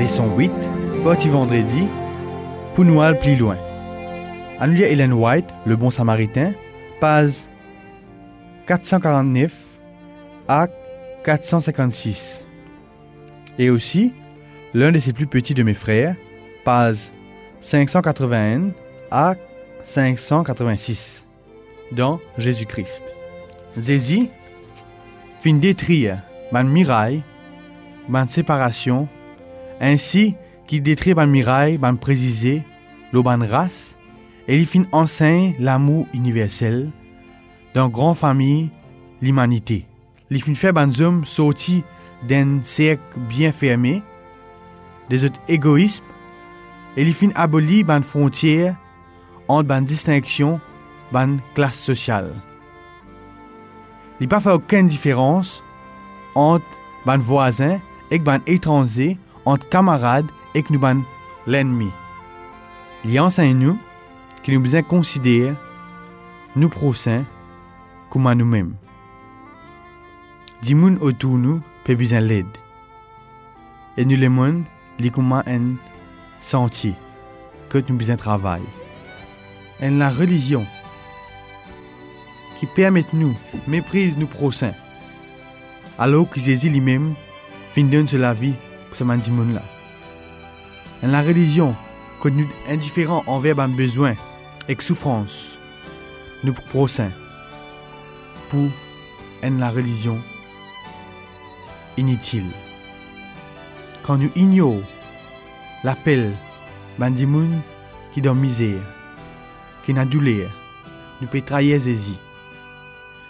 leçon 8, parti vendredi, aller plus loin. En nous Ellen White, Le Bon Samaritain, page 449 à 456. Et aussi, l'un de ses plus petits de mes frères, page 581 à 586, dans Jésus-Christ. Zézi fin détruire ma miraille, ma séparation, ainsi qu'il détruit ma miraille, ma précisé, le ban race, et il fin enseigne l'amour universel dans grande famille, l'humanité. Il fin faire ban hommes sortis d'un cercle bien fermé, des autres égoïsmes, et il fin abolir ban frontières entre ban distinction, ban classe sociale. Il pas fait aucune différence entre ban voisins et ban étrangers, entre camarades et nous ban l'ennemi. Il enseigne nous que nous besoin considérer nous prochains comme nous-mêmes. Des gens autour de nous peut besoin l'aide. Et nous les monde, les comme un sentier que nous besoin travail. Et la religion qui permet nous méprise nous prochains. Alors que Jésus lui-même fin donne sur la vie pour ce monde là. La religion que nous indifférents envers nos besoins et souffrance nous pour en la religion inutile. Quand nous ignorons l'appel bandimoun qui dans misère, qui n'a douleur, nous peut trahir Jésus.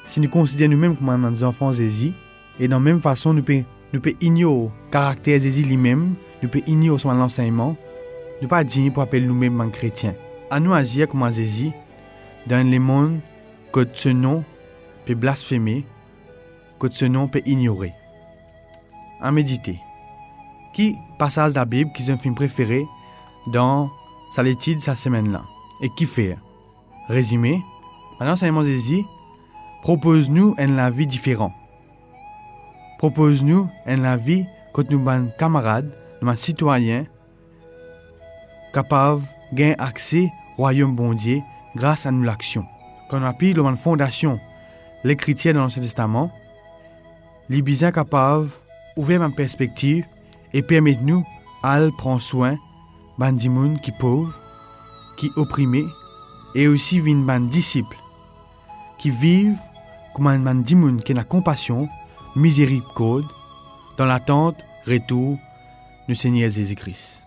Si nous considérons nous-mêmes comme des enfants Jésus, et de la même façon nous peut nous peut ignorer le caractère Jésus lui-même, nous peut ignorer son enseignement, nous pas dignes pour appeler nous-mêmes un chrétiens. À nous agir comme Jésus dans le monde que ce nom peut blasphémer, que ce nom peut ignorer. À méditer. Qui passage de la Bible qui est un film préféré dans sa l'étude cette semaine-là Et qui fait Résumé. L'enseignement Jésus propose-nous une vie différente. Propose-nous une vie que nous sommes camarades, nous citoyens, capables de gagner accès au royaume bon Dieu grâce à nous l'action. Quand on appuie la fondation, les chrétiens de l'Ancien Testament, les besoins capables d'ouvrir ma perspective et permettre nous à prendre soin de qui pauvres, qui opprimés, et aussi vin ban disciples, qui vivent comme un man dimoun qui a compassion, miséricorde, dans l'attente, retour du Seigneur Jésus-Christ.